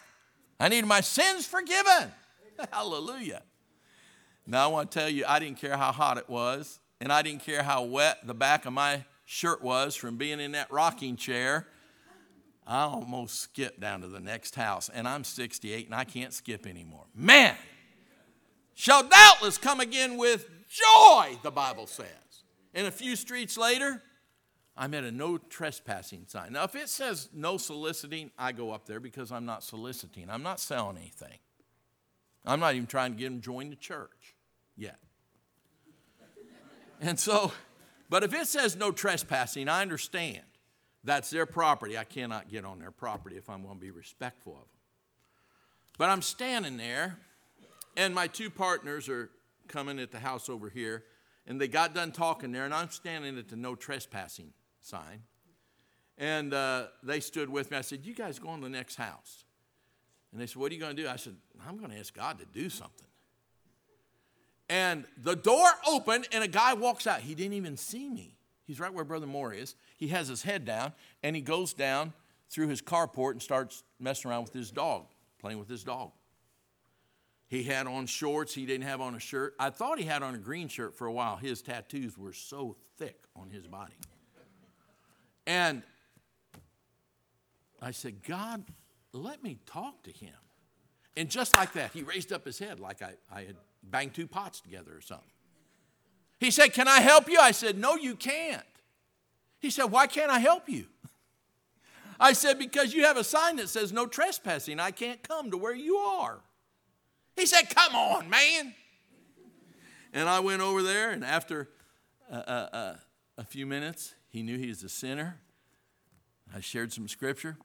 Speaker 1: I need my sins forgiven. Hallelujah. Now, I want to tell you, I didn't care how hot it was, and I didn't care how wet the back of my shirt was from being in that rocking chair. I almost skipped down to the next house, and I'm 68 and I can't skip anymore. Man, shall doubtless come again with joy, the Bible said. And a few streets later, I'm at a no trespassing sign. Now, if it says no soliciting, I go up there because I'm not soliciting. I'm not selling anything. I'm not even trying to get them to join the church yet. And so, but if it says no trespassing, I understand. That's their property. I cannot get on their property if I'm going to be respectful of them. But I'm standing there, and my two partners are coming at the house over here, and they got done talking there, and I'm standing at the no trespassing sign. And uh, they stood with me. I said, You guys go in to the next house. And they said, What are you going to do? I said, I'm going to ask God to do something. And the door opened, and a guy walks out. He didn't even see me. He's right where Brother Moore is. He has his head down, and he goes down through his carport and starts messing around with his dog, playing with his dog. He had on shorts. He didn't have on a shirt. I thought he had on a green shirt for a while. His tattoos were so thick on his body. And I said, God, let me talk to him. And just like that, he raised up his head like I, I had banged two pots together or something. He said, Can I help you? I said, No, you can't. He said, Why can't I help you? I said, Because you have a sign that says no trespassing. I can't come to where you are. He said, Come on, man. And I went over there, and after uh, uh, uh, a few minutes, he knew he was a sinner. I shared some scripture,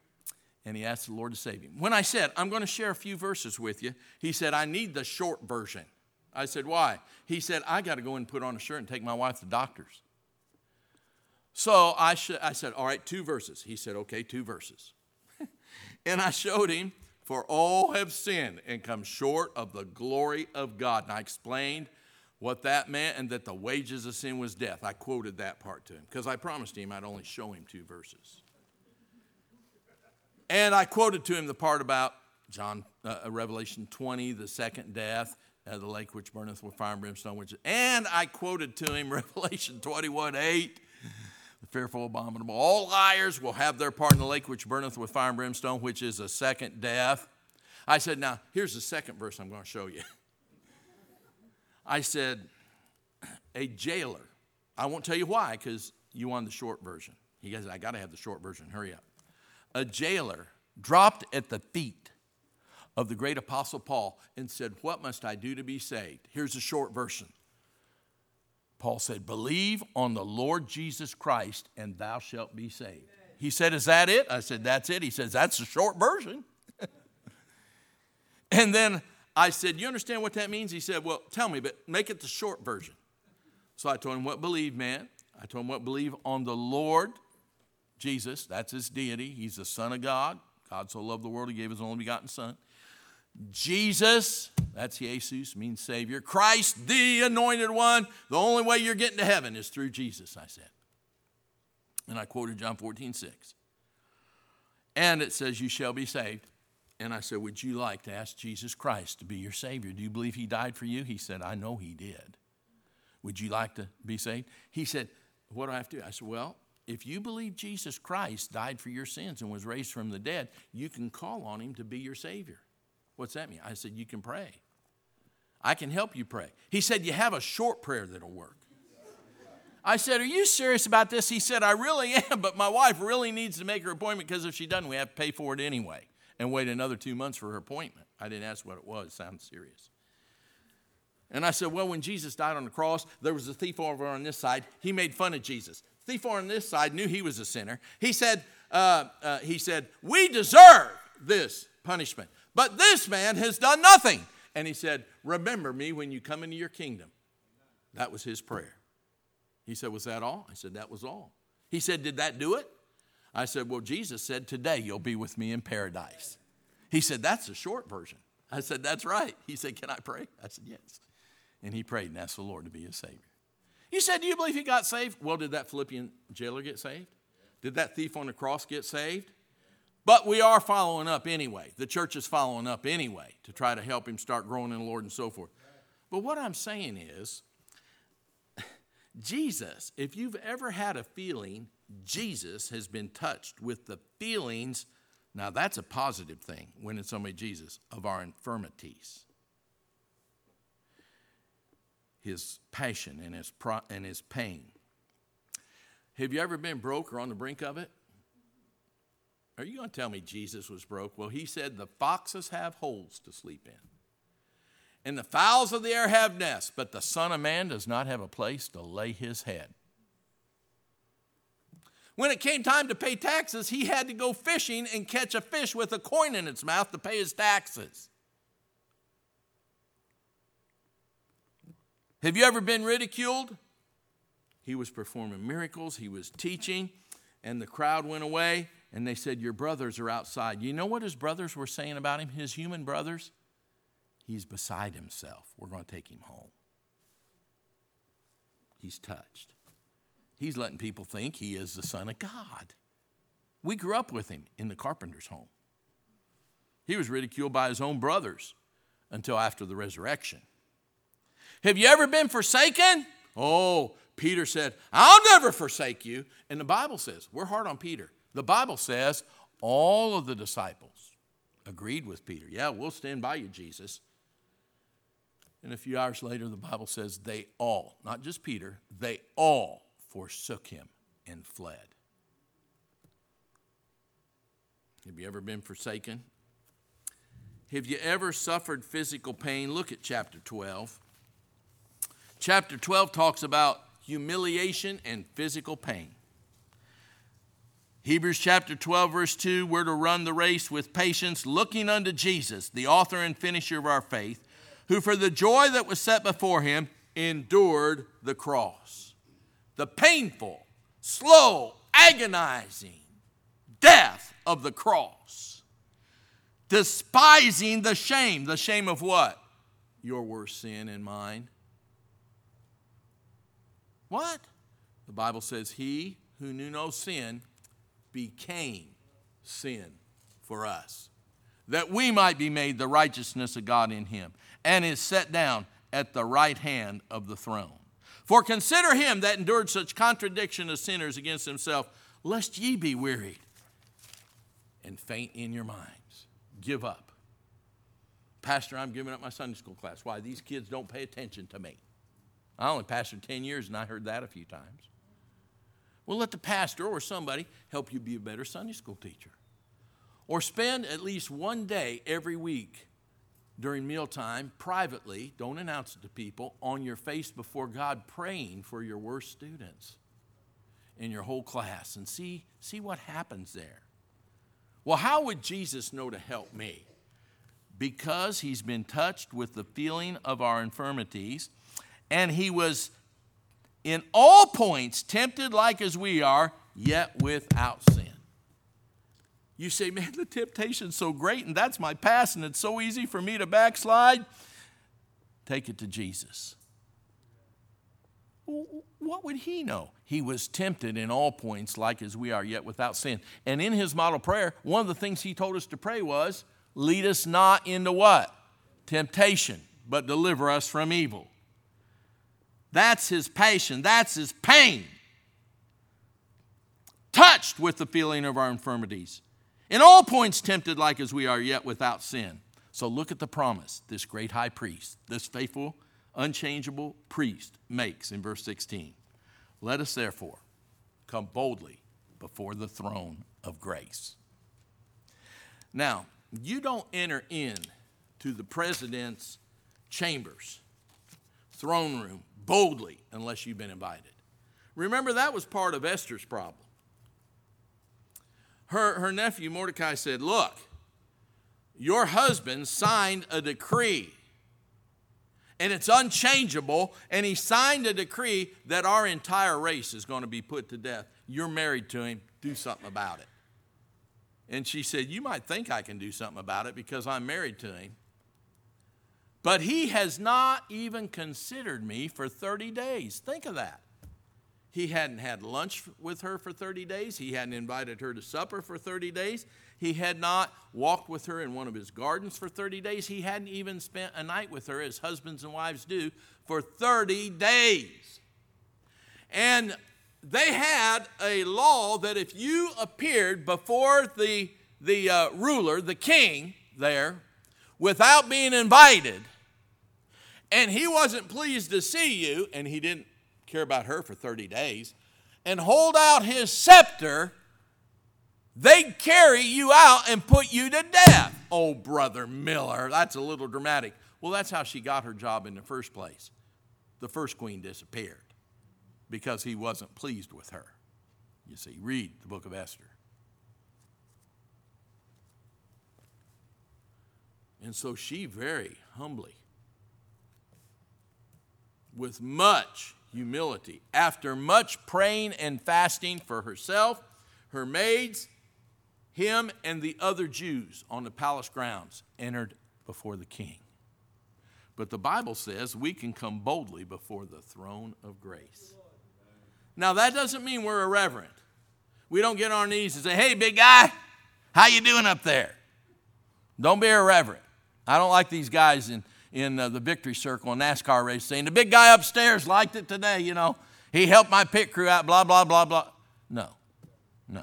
Speaker 1: and he asked the Lord to save him. When I said, I'm going to share a few verses with you, he said, I need the short version. I said, Why? He said, I got to go and put on a shirt and take my wife to the doctor's. So I, sh- I said, All right, two verses. He said, Okay, two verses. and I showed him for all have sinned and come short of the glory of God. And I explained what that meant and that the wages of sin was death. I quoted that part to him because I promised him I'd only show him two verses. And I quoted to him the part about John uh, uh, Revelation 20, the second death, uh, the lake which burneth with fire and brimstone. Which, and I quoted to him Revelation 21, 8, fearful, abominable. All liars will have their part in the lake which burneth with fire and brimstone, which is a second death. I said, Now, here's the second verse I'm going to show you. I said, A jailer. I won't tell you why, because you want the short version. He goes, I got to have the short version. Hurry up. A jailer dropped at the feet of the great apostle Paul and said, What must I do to be saved? Here's the short version Paul said, Believe on the Lord Jesus Christ and thou shalt be saved. He said, Is that it? I said, That's it. He says, That's the short version. and then I said, You understand what that means? He said, Well, tell me, but make it the short version. So I told him what believe meant. I told him what believe on the Lord Jesus, that's his deity. He's the Son of God. God so loved the world, he gave his only begotten Son. Jesus, that's Jesus, means Savior. Christ, the anointed one. The only way you're getting to heaven is through Jesus, I said. And I quoted John 14, 6. And it says, You shall be saved. And I said, Would you like to ask Jesus Christ to be your Savior? Do you believe He died for you? He said, I know He did. Would you like to be saved? He said, What do I have to do? I said, Well, if you believe Jesus Christ died for your sins and was raised from the dead, you can call on Him to be your Savior. What's that mean? I said, You can pray. I can help you pray. He said, You have a short prayer that'll work. I said, Are you serious about this? He said, I really am, but my wife really needs to make her appointment because if she doesn't, we have to pay for it anyway and wait another two months for her appointment. I didn't ask what it was, sounds serious. And I said, Well, when Jesus died on the cross, there was a thief over on this side. He made fun of Jesus. The thief over on this side knew he was a sinner. He said, uh, uh, he said, We deserve this punishment, but this man has done nothing. And he said, Remember me when you come into your kingdom. That was his prayer. He said, Was that all? I said, That was all. He said, Did that do it? I said, Well, Jesus said, Today you'll be with me in paradise. He said, That's the short version. I said, That's right. He said, Can I pray? I said, Yes. And he prayed and asked the Lord to be his Savior. You said, Do you believe he got saved? Well, did that Philippian jailer get saved? Did that thief on the cross get saved? But we are following up anyway. The church is following up anyway to try to help him start growing in the Lord and so forth. But what I'm saying is, Jesus, if you've ever had a feeling, Jesus has been touched with the feelings. Now, that's a positive thing when it's only Jesus of our infirmities. His passion and his, pro- and his pain. Have you ever been broke or on the brink of it? Are you going to tell me Jesus was broke? Well, he said, The foxes have holes to sleep in, and the fowls of the air have nests, but the Son of Man does not have a place to lay his head. When it came time to pay taxes, he had to go fishing and catch a fish with a coin in its mouth to pay his taxes. Have you ever been ridiculed? He was performing miracles, he was teaching, and the crowd went away and they said, Your brothers are outside. You know what his brothers were saying about him? His human brothers? He's beside himself. We're going to take him home. He's touched. He's letting people think he is the Son of God. We grew up with him in the carpenter's home. He was ridiculed by his own brothers until after the resurrection. Have you ever been forsaken? Oh, Peter said, I'll never forsake you. And the Bible says, we're hard on Peter. The Bible says all of the disciples agreed with Peter. Yeah, we'll stand by you, Jesus. And a few hours later, the Bible says they all, not just Peter, they all forsook him and fled. Have you ever been forsaken? Have you ever suffered physical pain? Look at chapter 12. Chapter 12 talks about humiliation and physical pain. Hebrews chapter 12, verse 2 we're to run the race with patience, looking unto Jesus, the author and finisher of our faith, who for the joy that was set before him endured the cross. The painful, slow, agonizing death of the cross, despising the shame. The shame of what? Your worst sin and mine. What? The Bible says, He who knew no sin became sin for us, that we might be made the righteousness of God in him, and is set down at the right hand of the throne. For consider him that endured such contradiction of sinners against himself, lest ye be wearied and faint in your minds. Give up. Pastor, I'm giving up my Sunday school class. Why? These kids don't pay attention to me. I only pastored 10 years and I heard that a few times. Well, let the pastor or somebody help you be a better Sunday school teacher. Or spend at least one day every week during mealtime privately, don't announce it to people, on your face before God praying for your worst students in your whole class and see, see what happens there. Well, how would Jesus know to help me? Because he's been touched with the feeling of our infirmities and he was in all points tempted like as we are, yet without sin. You say, man, the temptation's so great, and that's my past, and it's so easy for me to backslide. Take it to Jesus. What would he know? He was tempted in all points, like as we are, yet without sin. And in his model prayer, one of the things he told us to pray was, Lead us not into what? Temptation, but deliver us from evil. That's his passion, that's his pain. Touched with the feeling of our infirmities. In all points, tempted like as we are, yet without sin. So look at the promise this great high priest, this faithful, unchangeable priest makes in verse 16. Let us therefore come boldly before the throne of grace. Now, you don't enter in to the president's chambers throne room boldly unless you've been invited. Remember, that was part of Esther's problem. Her, her nephew Mordecai said, Look, your husband signed a decree, and it's unchangeable, and he signed a decree that our entire race is going to be put to death. You're married to him, do something about it. And she said, You might think I can do something about it because I'm married to him, but he has not even considered me for 30 days. Think of that. He hadn't had lunch with her for 30 days. He hadn't invited her to supper for 30 days. He had not walked with her in one of his gardens for 30 days. He hadn't even spent a night with her, as husbands and wives do, for 30 days. And they had a law that if you appeared before the, the uh, ruler, the king there, without being invited, and he wasn't pleased to see you, and he didn't care about her for 30 days, and hold out his scepter, they'd carry you out and put you to death. Oh, Brother Miller, that's a little dramatic. Well, that's how she got her job in the first place. The first queen disappeared because he wasn't pleased with her. You see, read the book of Esther. And so she very humbly with much humility, after much praying and fasting for herself, her maids, him, and the other Jews on the palace grounds, entered before the king. But the Bible says we can come boldly before the throne of grace. Now that doesn't mean we're irreverent. We don't get on our knees and say, "Hey, big guy, how you doing up there?" Don't be irreverent. I don't like these guys in in uh, the victory circle in NASCAR race scene. The big guy upstairs liked it today, you know. He helped my pit crew out, blah, blah, blah, blah. No, no.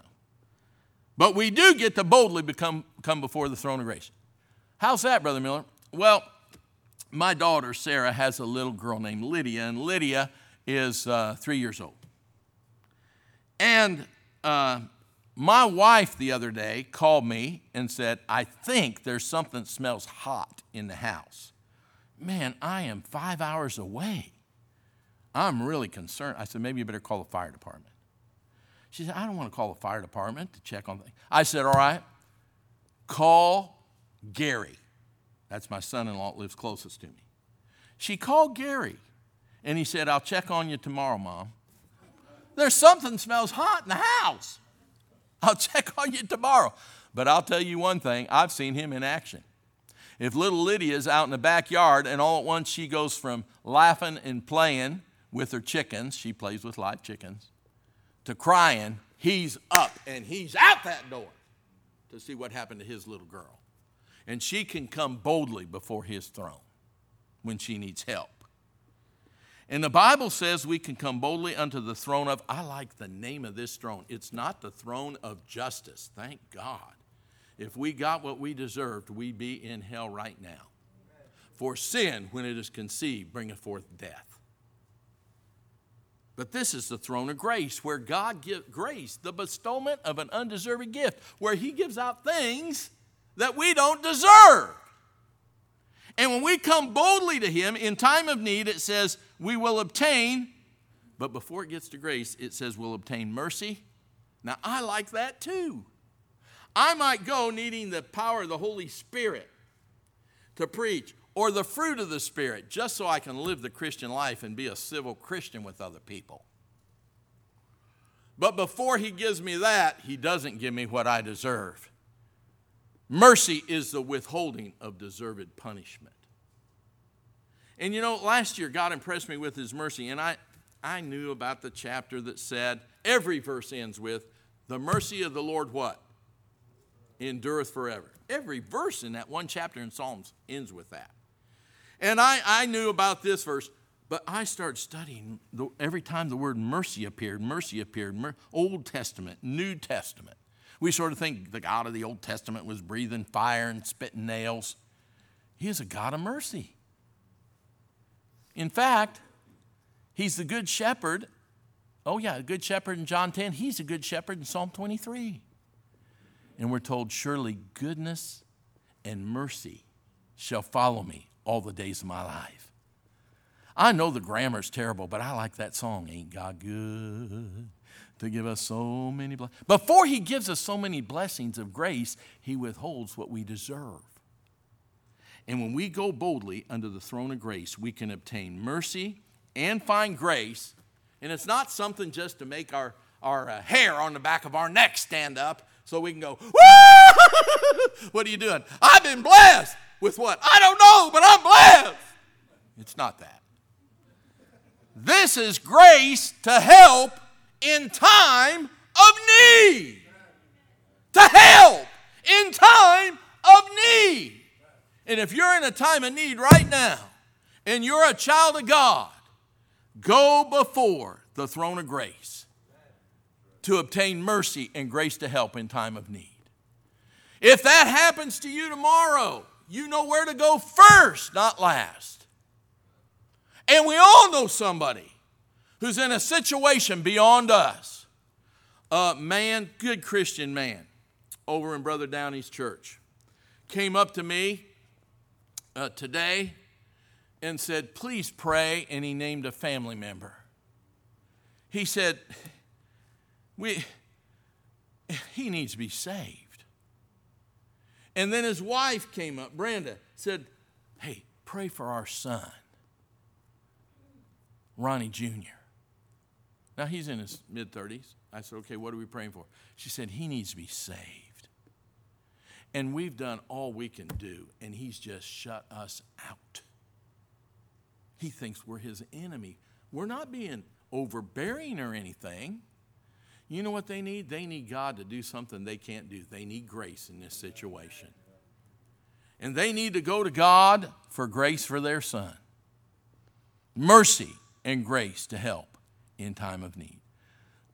Speaker 1: But we do get to boldly become, come before the throne of grace. How's that, Brother Miller? Well, my daughter, Sarah, has a little girl named Lydia, and Lydia is uh, three years old. And uh, my wife the other day called me and said, I think there's something that smells hot in the house man, I am five hours away. I'm really concerned. I said, maybe you better call the fire department. She said, I don't want to call the fire department to check on things. I said, all right, call Gary. That's my son in law lives closest to me. She called Gary and he said, I'll check on you tomorrow, Mom. There's something smells hot in the house. I'll check on you tomorrow. But I'll tell you one thing I've seen him in action. If little Lydia's out in the backyard and all at once she goes from laughing and playing with her chickens, she plays with live chickens, to crying, he's up and he's out that door to see what happened to his little girl. And she can come boldly before his throne when she needs help. And the Bible says we can come boldly unto the throne of, I like the name of this throne. It's not the throne of justice, thank God. If we got what we deserved, we'd be in hell right now. For sin, when it is conceived, bringeth forth death. But this is the throne of grace, where God gives grace, the bestowment of an undeserving gift, where He gives out things that we don't deserve. And when we come boldly to Him in time of need, it says we will obtain, but before it gets to grace, it says we'll obtain mercy. Now, I like that too. I might go needing the power of the Holy Spirit to preach or the fruit of the Spirit just so I can live the Christian life and be a civil Christian with other people. But before he gives me that, he doesn't give me what I deserve. Mercy is the withholding of deserved punishment. And you know, last year God impressed me with his mercy, and I, I knew about the chapter that said, every verse ends with, the mercy of the Lord what? endureth forever. Every verse in that one chapter in Psalms ends with that. And I, I knew about this verse, but I started studying the, every time the word mercy appeared, mercy appeared, mer- Old Testament, New Testament. We sort of think the God of the Old Testament was breathing fire and spitting nails. He is a God of mercy. In fact, he's the good shepherd. Oh, yeah, a good shepherd in John 10. He's a good shepherd in Psalm 23. And we're told, Surely goodness and mercy shall follow me all the days of my life. I know the grammar's terrible, but I like that song. Ain't God good to give us so many blessings? Before He gives us so many blessings of grace, He withholds what we deserve. And when we go boldly under the throne of grace, we can obtain mercy and find grace. And it's not something just to make our our uh, hair on the back of our neck stand up so we can go, What are you doing? I've been blessed with what? I don't know, but I'm blessed. It's not that. This is grace to help in time of need. To help in time of need. And if you're in a time of need right now and you're a child of God, go before the throne of grace to obtain mercy and grace to help in time of need. If that happens to you tomorrow, you know where to go first, not last. And we all know somebody who's in a situation beyond us. A man, good Christian man, over in Brother Downey's church, came up to me uh, today and said, Please pray. And he named a family member. He said, we, he needs to be saved. And then his wife came up, Brenda, said, Hey, pray for our son, Ronnie Jr. Now he's in his mid 30s. I said, Okay, what are we praying for? She said, He needs to be saved. And we've done all we can do, and he's just shut us out. He thinks we're his enemy. We're not being overbearing or anything. You know what they need? They need God to do something they can't do. They need grace in this situation. And they need to go to God for grace for their son, mercy and grace to help in time of need.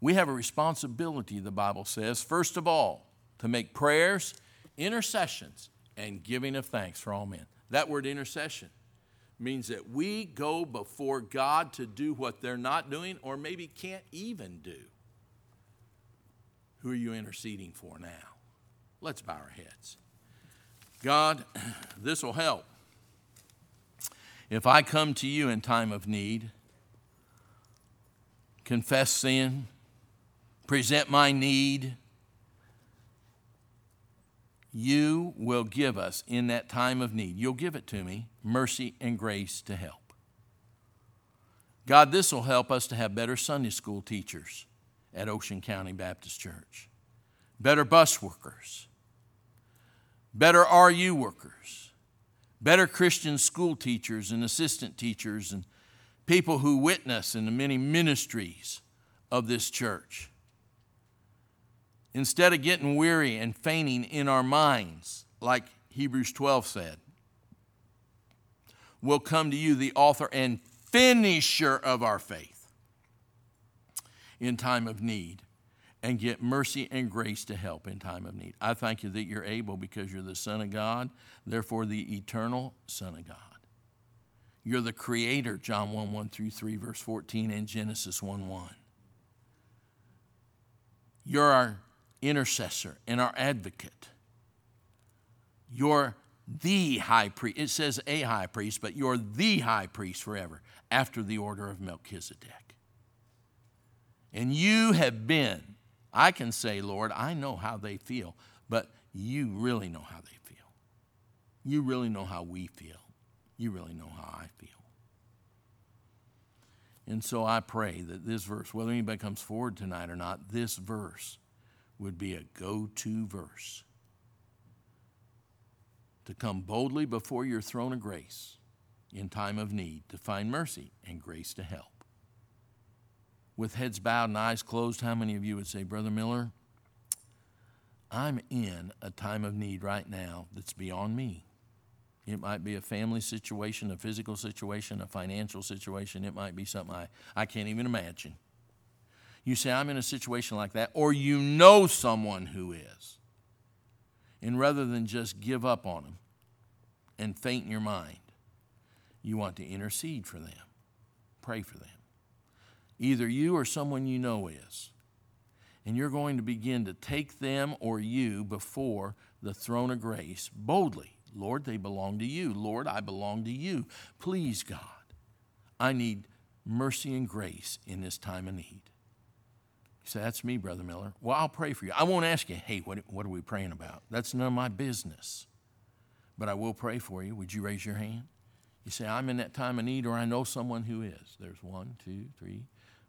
Speaker 1: We have a responsibility, the Bible says, first of all, to make prayers, intercessions, and giving of thanks for all men. That word intercession means that we go before God to do what they're not doing or maybe can't even do. Who are you interceding for now? Let's bow our heads. God, this will help. If I come to you in time of need, confess sin, present my need, you will give us in that time of need, you'll give it to me, mercy and grace to help. God, this will help us to have better Sunday school teachers at Ocean County Baptist Church, better bus workers, better RU workers, better Christian school teachers and assistant teachers, and people who witness in the many ministries of this church. Instead of getting weary and fainting in our minds, like Hebrews 12 said, we will come to you, the author and finisher of our faith in time of need and get mercy and grace to help in time of need. I thank you that you're able because you're the Son of God, therefore, the eternal Son of God. You're the Creator, John 1 1 through 3, verse 14, and Genesis 1 1. You're our intercessor and our advocate. You're the high priest. It says a high priest, but you're the high priest forever after the order of Melchizedek. And you have been. I can say, Lord, I know how they feel, but you really know how they feel. You really know how we feel. You really know how I feel. And so I pray that this verse, whether anybody comes forward tonight or not, this verse would be a go to verse to come boldly before your throne of grace in time of need to find mercy and grace to help with heads bowed and eyes closed, how many of you would say, Brother Miller, I'm in a time of need right now that's beyond me? It might be a family situation, a physical situation, a financial situation. It might be something I, I can't even imagine. You say, I'm in a situation like that, or you know someone who is. And rather than just give up on them and faint in your mind, you want to intercede for them, pray for them. Either you or someone you know is. And you're going to begin to take them or you before the throne of grace boldly. Lord, they belong to you. Lord, I belong to you. Please, God, I need mercy and grace in this time of need. You say, That's me, Brother Miller. Well, I'll pray for you. I won't ask you, Hey, what, what are we praying about? That's none of my business. But I will pray for you. Would you raise your hand? You say, I'm in that time of need, or I know someone who is. There's one, two, three,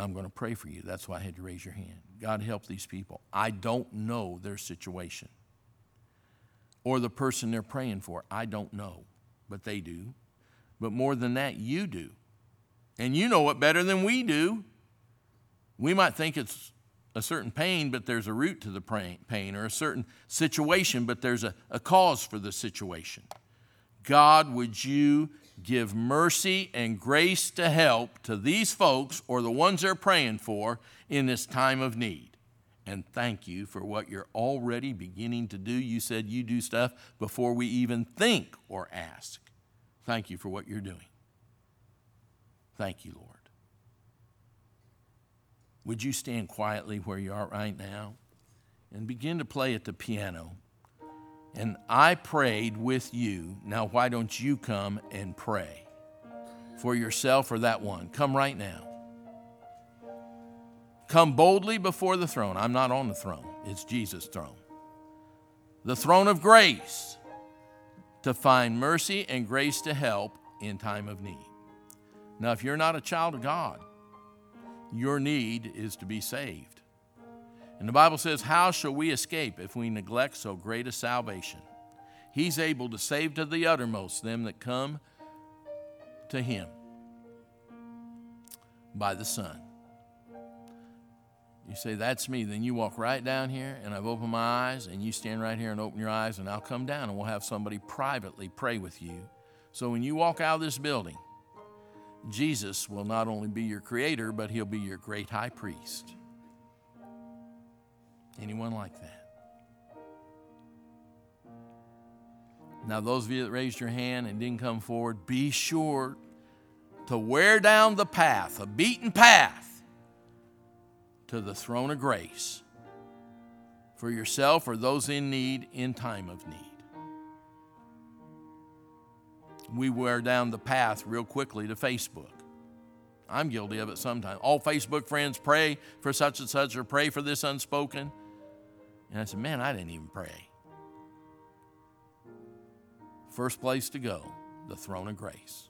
Speaker 1: I'm going to pray for you. That's why I had to raise your hand. God help these people. I don't know their situation or the person they're praying for. I don't know, but they do. But more than that, you do. And you know it better than we do. We might think it's a certain pain, but there's a root to the pain, or a certain situation, but there's a, a cause for the situation. God, would you give mercy and grace to help to these folks or the ones they're praying for in this time of need. And thank you for what you're already beginning to do. You said you do stuff before we even think or ask. Thank you for what you're doing. Thank you, Lord. Would you stand quietly where you are right now and begin to play at the piano? and I prayed with you. Now, why don't you come and pray for yourself or that one? Come right now. Come boldly before the throne. I'm not on the throne, it's Jesus' throne. The throne of grace to find mercy and grace to help in time of need. Now, if you're not a child of God, your need is to be saved. And the Bible says, How shall we escape if we neglect so great a salvation? He's able to save to the uttermost them that come to him by the Son. You say, That's me. Then you walk right down here, and I've opened my eyes, and you stand right here and open your eyes, and I'll come down and we'll have somebody privately pray with you. So when you walk out of this building, Jesus will not only be your creator, but he'll be your great high priest. Anyone like that? Now, those of you that raised your hand and didn't come forward, be sure to wear down the path, a beaten path, to the throne of grace for yourself or those in need in time of need. We wear down the path real quickly to Facebook. I'm guilty of it sometimes. All Facebook friends pray for such and such or pray for this unspoken. And I said, Man, I didn't even pray. First place to go, the throne of grace.